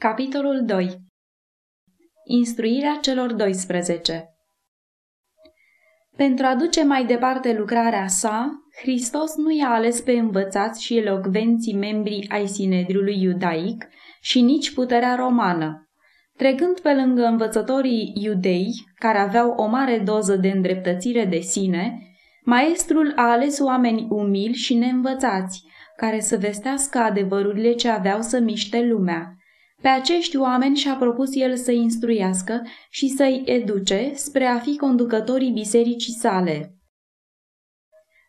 Capitolul 2 Instruirea celor 12 Pentru a duce mai departe lucrarea sa, Hristos nu i-a ales pe învățați și elocvenții membri ai Sinedriului iudaic și nici puterea romană. Trecând pe lângă învățătorii iudei, care aveau o mare doză de îndreptățire de sine, maestrul a ales oameni umili și neînvățați, care să vestească adevărurile ce aveau să miște lumea. Pe acești oameni și-a propus el să instruiască și să-i educe spre a fi conducătorii bisericii sale.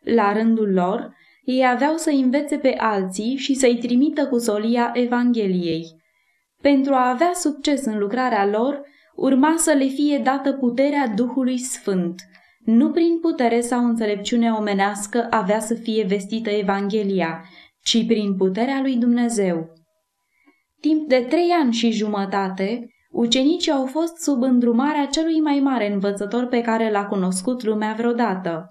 La rândul lor, ei aveau să învețe pe alții și să-i trimită cu solia Evangheliei. Pentru a avea succes în lucrarea lor, urma să le fie dată puterea Duhului Sfânt. Nu prin putere sau înțelepciune omenească avea să fie vestită Evanghelia, ci prin puterea lui Dumnezeu. Timp de trei ani și jumătate, ucenicii au fost sub îndrumarea celui mai mare învățător pe care l-a cunoscut lumea vreodată.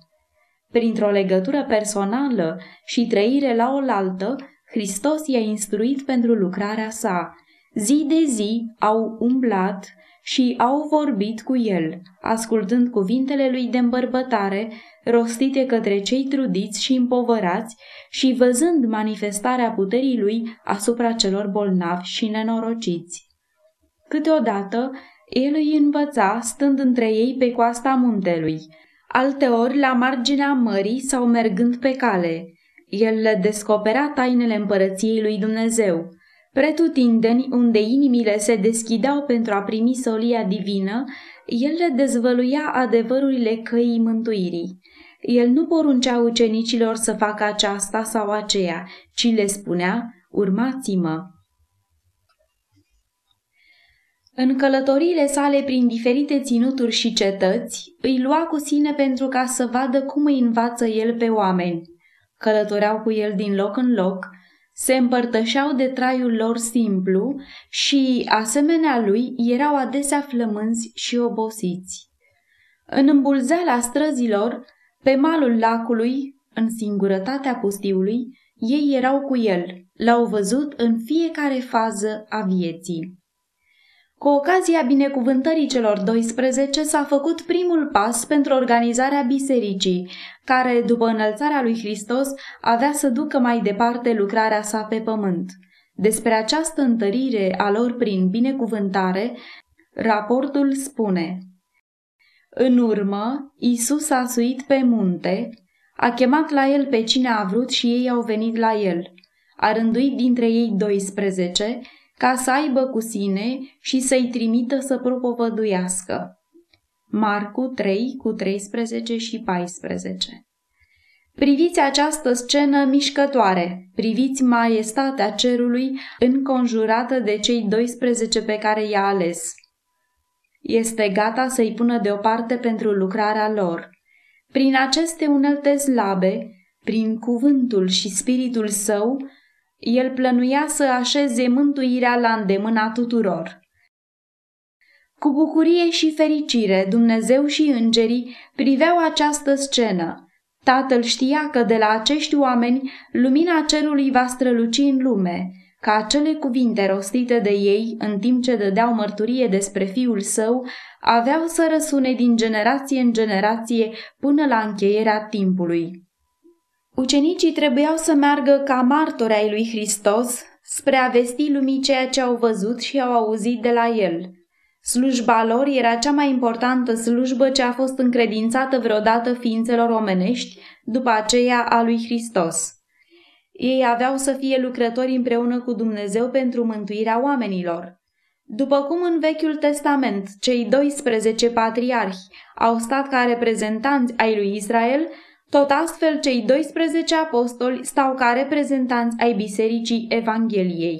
Printr-o legătură personală și trăire la oaltă, Hristos i-a instruit pentru lucrarea sa. Zi de zi au umblat și au vorbit cu el, ascultând cuvintele lui de îmbărbătare, rostite către cei trudiți și împovărați și văzând manifestarea puterii lui asupra celor bolnavi și nenorociți. Câteodată, el îi învăța stând între ei pe coasta muntelui, alteori la marginea mării sau mergând pe cale. El le descoperea tainele împărăției lui Dumnezeu. Pretutindeni, unde inimile se deschideau pentru a primi solia divină, el le dezvăluia adevărurile căii mântuirii. El nu poruncea ucenicilor să facă aceasta sau aceea, ci le spunea, urmați-mă. În călătoriile sale prin diferite ținuturi și cetăți, îi lua cu sine pentru ca să vadă cum îi învață el pe oameni. Călătoreau cu el din loc în loc, se împărtășeau de traiul lor simplu și, asemenea lui, erau adesea flămânzi și obosiți. În îmbulzeala străzilor, pe malul lacului, în singurătatea pustiului, ei erau cu el, l-au văzut în fiecare fază a vieții. Cu ocazia binecuvântării celor 12 s-a făcut primul pas pentru organizarea bisericii, care, după înălțarea lui Hristos, avea să ducă mai departe lucrarea sa pe pământ. Despre această întărire a lor prin binecuvântare, raportul spune În urmă, Isus a suit pe munte, a chemat la el pe cine a vrut și ei au venit la el. A rânduit dintre ei 12 ca să aibă cu sine și să-i trimită să propovăduiască. Marcu 3 cu 13 și 14 Priviți această scenă mișcătoare, priviți maestatea cerului înconjurată de cei 12 pe care i-a ales. Este gata să-i pună deoparte pentru lucrarea lor. Prin aceste unelte slabe, prin cuvântul și spiritul său, el plănuia să așeze mântuirea la îndemâna tuturor. Cu bucurie și fericire, Dumnezeu și îngerii priveau această scenă. Tatăl știa că de la acești oameni lumina cerului va străluci în lume, ca acele cuvinte rostite de ei în timp ce dădeau mărturie despre fiul său aveau să răsune din generație în generație până la încheierea timpului. Ucenicii trebuiau să meargă ca martori ai lui Hristos spre a vesti lumii ceea ce au văzut și au auzit de la el. Slujba lor era cea mai importantă slujbă ce a fost încredințată vreodată ființelor omenești după aceea a lui Hristos. Ei aveau să fie lucrători împreună cu Dumnezeu pentru mântuirea oamenilor. După cum în Vechiul Testament cei 12 patriarhi au stat ca reprezentanți ai lui Israel, tot astfel, cei 12 apostoli stau ca reprezentanți ai Bisericii Evangheliei.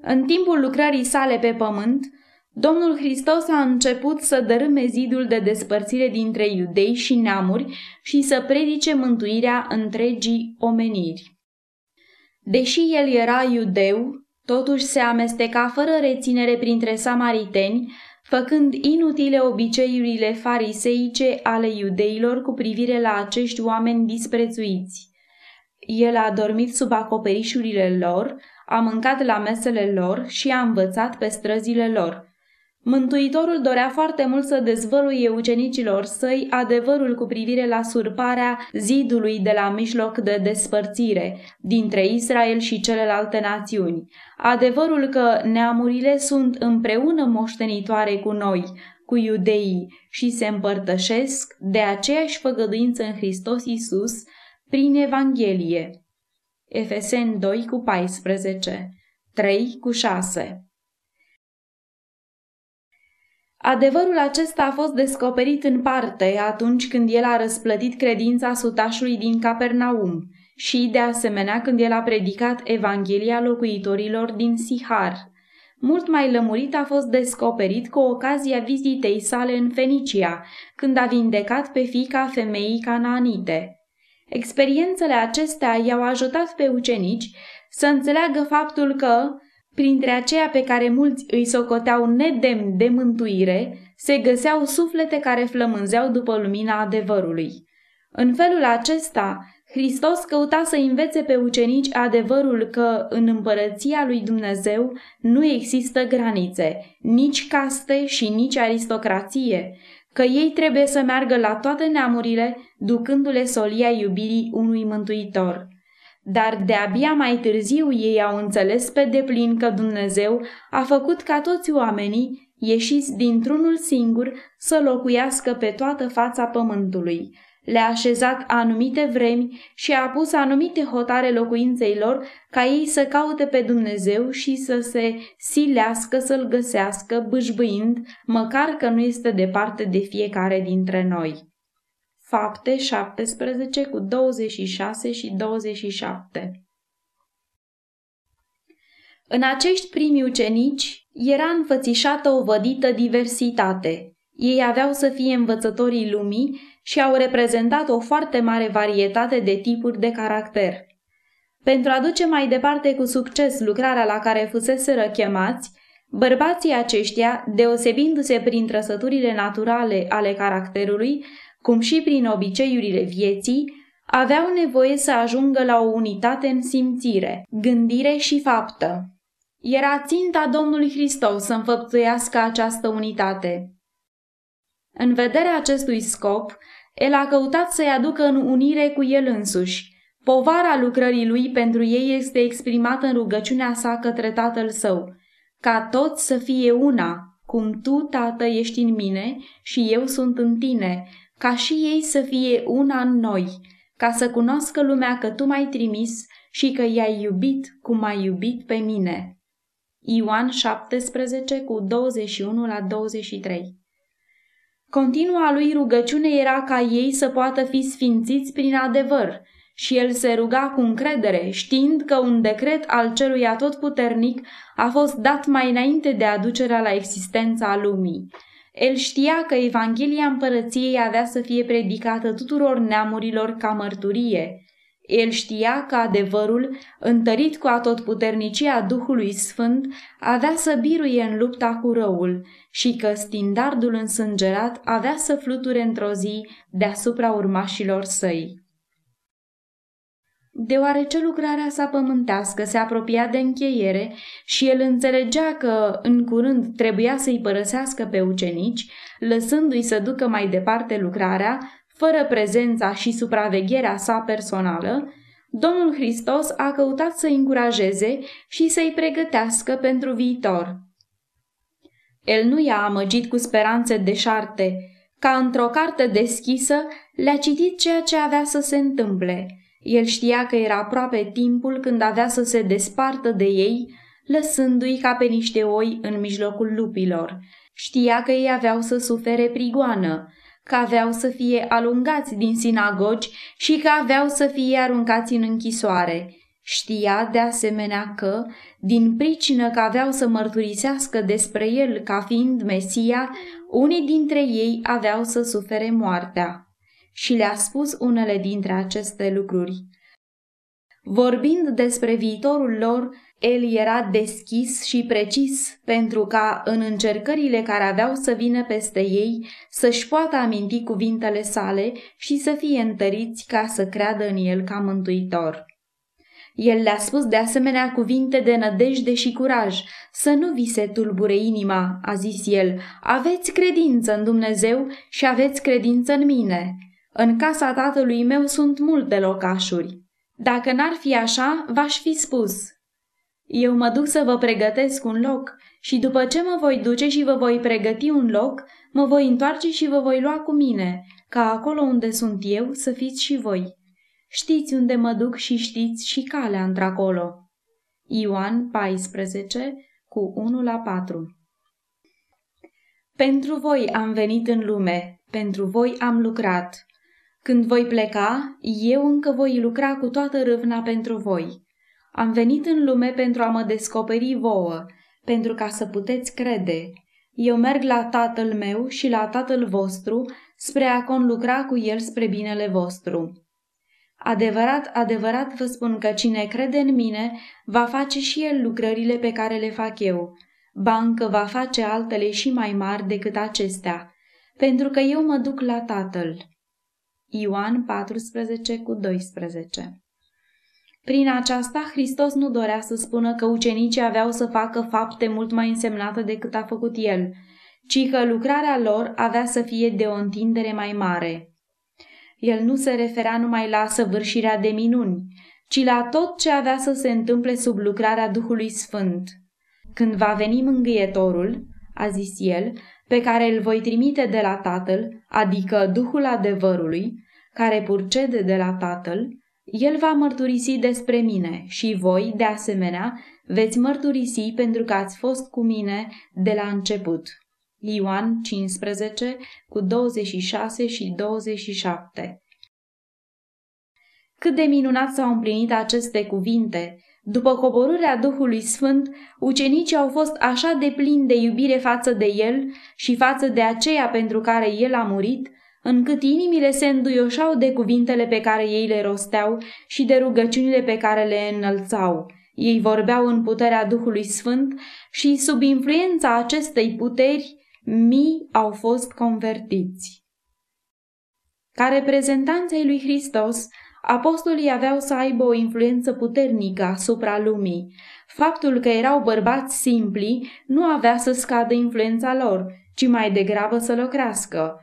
În timpul lucrării sale pe pământ, Domnul Hristos a început să dărâme zidul de despărțire dintre iudei și neamuri și să predice mântuirea întregii omeniri. Deși el era iudeu, totuși se amesteca fără reținere printre samariteni, făcând inutile obiceiurile fariseice ale iudeilor cu privire la acești oameni disprețuiți. El a dormit sub acoperișurile lor, a mâncat la mesele lor și a învățat pe străzile lor. Mântuitorul dorea foarte mult să dezvăluie ucenicilor săi adevărul cu privire la surparea zidului de la mijloc de despărțire dintre Israel și celelalte națiuni, adevărul că neamurile sunt împreună moștenitoare cu noi, cu iudeii și se împărtășesc de aceeași făgăduință în Hristos Isus prin Evanghelie. Efeseni 2 cu 14, 3 cu 6 Adevărul acesta a fost descoperit în parte atunci când el a răsplătit credința sutașului din Capernaum și, de asemenea, când el a predicat Evanghelia locuitorilor din Sihar. Mult mai lămurit a fost descoperit cu ocazia vizitei sale în Fenicia, când a vindecat pe fica femeii cananite. Experiențele acestea i-au ajutat pe ucenici să înțeleagă faptul că, Printre aceia pe care mulți îi socoteau nedemn de mântuire, se găseau suflete care flămânzeau după lumina adevărului. În felul acesta, Hristos căuta să învețe pe ucenici adevărul că în împărăția lui Dumnezeu nu există granițe, nici caste și nici aristocrație, că ei trebuie să meargă la toate neamurile, ducându-le solia iubirii unui mântuitor dar de-abia mai târziu ei au înțeles pe deplin că Dumnezeu a făcut ca toți oamenii, ieșiți dintr-unul singur, să locuiască pe toată fața pământului. Le-a așezat anumite vremi și a pus anumite hotare locuinței lor ca ei să caute pe Dumnezeu și să se silească să-L găsească, bâșbâind, măcar că nu este departe de fiecare dintre noi. Fapte 17 cu 26 și 27 În acești primi ucenici era înfățișată o vădită diversitate. Ei aveau să fie învățătorii lumii și au reprezentat o foarte mare varietate de tipuri de caracter. Pentru a duce mai departe cu succes lucrarea la care fusese chemați, bărbații aceștia, deosebindu-se prin trăsăturile naturale ale caracterului, cum și prin obiceiurile vieții, aveau nevoie să ajungă la o unitate în simțire, gândire și faptă. Era ținta Domnului Hristos să înfăptuiască această unitate. În vederea acestui scop, el a căutat să-i aducă în unire cu el însuși. Povara lucrării lui pentru ei este exprimată în rugăciunea sa către tatăl său, ca toți să fie una, cum tu, tată, ești în mine și eu sunt în tine, ca și ei să fie una în noi, ca să cunoască lumea că tu m-ai trimis și că i-ai iubit cum ai iubit pe mine. Ioan 17 cu 21 la 23 Continua lui rugăciune era ca ei să poată fi sfințiți prin adevăr și el se ruga cu încredere, știind că un decret al celui atotputernic a fost dat mai înainte de aducerea la existența lumii. El știa că Evanghelia împărăției avea să fie predicată tuturor neamurilor ca mărturie. El știa că adevărul, întărit cu atotputernicia Duhului Sfânt, avea să biruie în lupta cu răul și că stindardul însângerat avea să fluture într-o zi deasupra urmașilor săi. Deoarece lucrarea sa pământească se apropia de încheiere și el înțelegea că în curând trebuia să-i părăsească pe ucenici, lăsându-i să ducă mai departe lucrarea, fără prezența și supravegherea sa personală, Domnul Hristos a căutat să-i încurajeze și să-i pregătească pentru viitor. El nu i-a amăgit cu speranțe deșarte, ca într-o carte deschisă le-a citit ceea ce avea să se întâmple – el știa că era aproape timpul când avea să se despartă de ei, lăsându-i ca pe niște oi în mijlocul lupilor. Știa că ei aveau să sufere prigoană, că aveau să fie alungați din sinagogi și că aveau să fie aruncați în închisoare. Știa de asemenea că, din pricină că aveau să mărturisească despre el ca fiind Mesia, unii dintre ei aveau să sufere moartea și le-a spus unele dintre aceste lucruri. Vorbind despre viitorul lor, el era deschis și precis pentru ca în încercările care aveau să vină peste ei să-și poată aminti cuvintele sale și să fie întăriți ca să creadă în el ca mântuitor. El le-a spus de asemenea cuvinte de nădejde și curaj. Să nu vi se tulbure inima, a zis el. Aveți credință în Dumnezeu și aveți credință în mine. În casa tatălui meu sunt multe locașuri. Dacă n-ar fi așa, v-aș fi spus. Eu mă duc să vă pregătesc un loc și după ce mă voi duce și vă voi pregăti un loc, mă voi întoarce și vă voi lua cu mine, ca acolo unde sunt eu să fiți și voi. Știți unde mă duc și știți și calea într-acolo. Ioan 14, cu 1 la 4 Pentru voi am venit în lume, pentru voi am lucrat. Când voi pleca, eu încă voi lucra cu toată râvna pentru voi. Am venit în lume pentru a mă descoperi vouă, pentru ca să puteți crede. Eu merg la tatăl meu și la tatăl vostru spre a conlucra cu el spre binele vostru. Adevărat, adevărat vă spun că cine crede în mine va face și el lucrările pe care le fac eu. Bancă va face altele și mai mari decât acestea, pentru că eu mă duc la tatăl. Ioan 14 cu 12 Prin aceasta, Hristos nu dorea să spună că ucenicii aveau să facă fapte mult mai însemnate decât a făcut El, ci că lucrarea lor avea să fie de o întindere mai mare. El nu se referea numai la săvârșirea de minuni, ci la tot ce avea să se întâmple sub lucrarea Duhului Sfânt. Când va veni mângâietorul, a zis el, pe care îl voi trimite de la Tatăl, adică Duhul adevărului, care purcede de la Tatăl, el va mărturisi despre mine și voi, de asemenea, veți mărturisi pentru că ați fost cu mine de la început. Ioan 15 cu 26 și 27 Cât de minunat s-au împlinit aceste cuvinte! După coborârea Duhului Sfânt, ucenicii au fost așa de plini de iubire față de El și față de aceea pentru care El a murit, încât inimile se înduioșau de cuvintele pe care ei le rosteau și de rugăciunile pe care le înălțau. Ei vorbeau în puterea Duhului Sfânt și, sub influența acestei puteri, mii au fost convertiți. Ca reprezentanți ai lui Hristos, apostolii aveau să aibă o influență puternică asupra lumii. Faptul că erau bărbați simpli nu avea să scadă influența lor, ci mai degrabă să o crească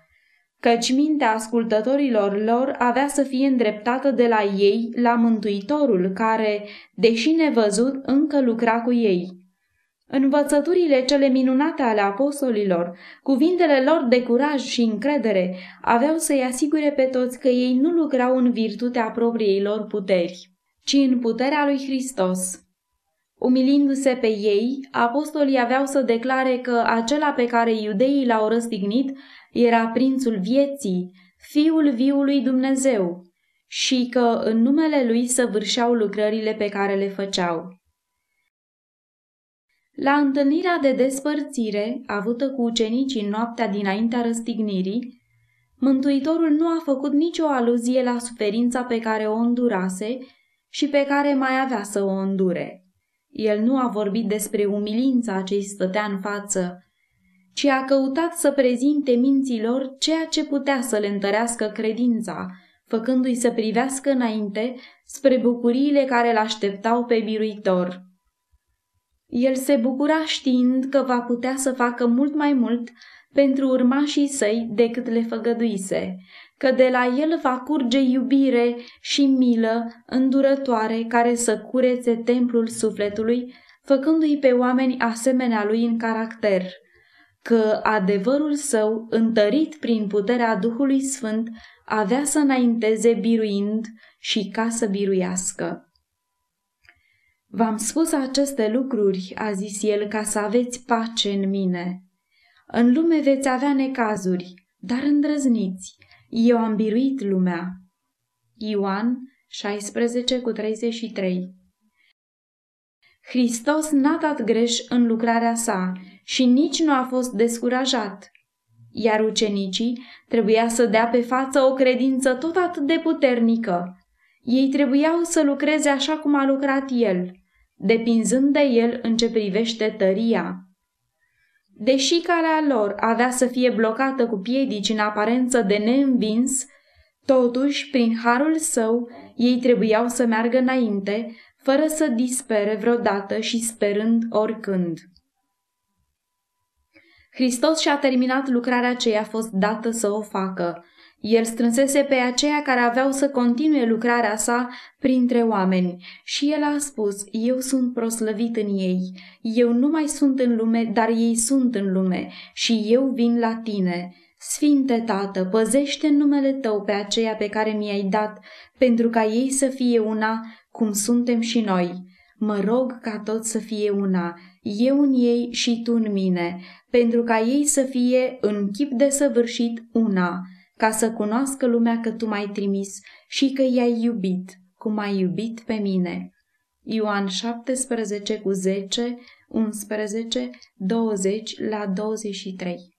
căci mintea ascultătorilor lor avea să fie îndreptată de la ei la Mântuitorul, care, deși nevăzut, încă lucra cu ei. Învățăturile cele minunate ale apostolilor, cuvintele lor de curaj și încredere, aveau să-i asigure pe toți că ei nu lucrau în virtutea propriei lor puteri, ci în puterea lui Hristos. Umilindu-se pe ei, apostolii aveau să declare că acela pe care iudeii l-au răstignit era prințul vieții, fiul viului Dumnezeu, și că în numele lui săvârșeau lucrările pe care le făceau. La întâlnirea de despărțire, avută cu ucenicii în noaptea dinaintea răstignirii, Mântuitorul nu a făcut nicio aluzie la suferința pe care o îndurase și pe care mai avea să o îndure. El nu a vorbit despre umilința ce îi stătea în față, ci a căutat să prezinte minților ceea ce putea să le întărească credința, făcându-i să privească înainte spre bucuriile care l-așteptau pe biruitor. El se bucura știind că va putea să facă mult mai mult pentru urmașii săi decât le făgăduise, că de la el va curge iubire și milă îndurătoare care să curețe templul sufletului, făcându-i pe oameni asemenea lui în caracter – că adevărul său, întărit prin puterea Duhului Sfânt, avea să înainteze biruind și ca să biruiască. V-am spus aceste lucruri, a zis el, ca să aveți pace în mine. În lume veți avea necazuri, dar îndrăzniți. Eu am biruit lumea. Ioan 16 cu 33 Hristos n-a dat greș în lucrarea sa și nici nu a fost descurajat. Iar ucenicii trebuia să dea pe față o credință tot atât de puternică. Ei trebuiau să lucreze așa cum a lucrat el, depinzând de el în ce privește tăria. Deși calea lor avea să fie blocată cu piedici în aparență de neînvins, totuși, prin harul său, ei trebuiau să meargă înainte, fără să dispere vreodată și sperând oricând. Hristos și-a terminat lucrarea ce i-a fost dată să o facă. El strânsese pe aceia care aveau să continue lucrarea sa printre oameni și el a spus, eu sunt proslăvit în ei, eu nu mai sunt în lume, dar ei sunt în lume și eu vin la tine. Sfinte Tată, păzește în numele Tău pe aceia pe care mi-ai dat, pentru ca ei să fie una, cum suntem și noi. Mă rog ca tot să fie una, eu în ei și Tu în mine, pentru ca ei să fie în chip de săvârșit una, ca să cunoască lumea că Tu m-ai trimis și că i-ai iubit, cum ai iubit pe mine. Ioan 17 cu 10, 11, 20 la 23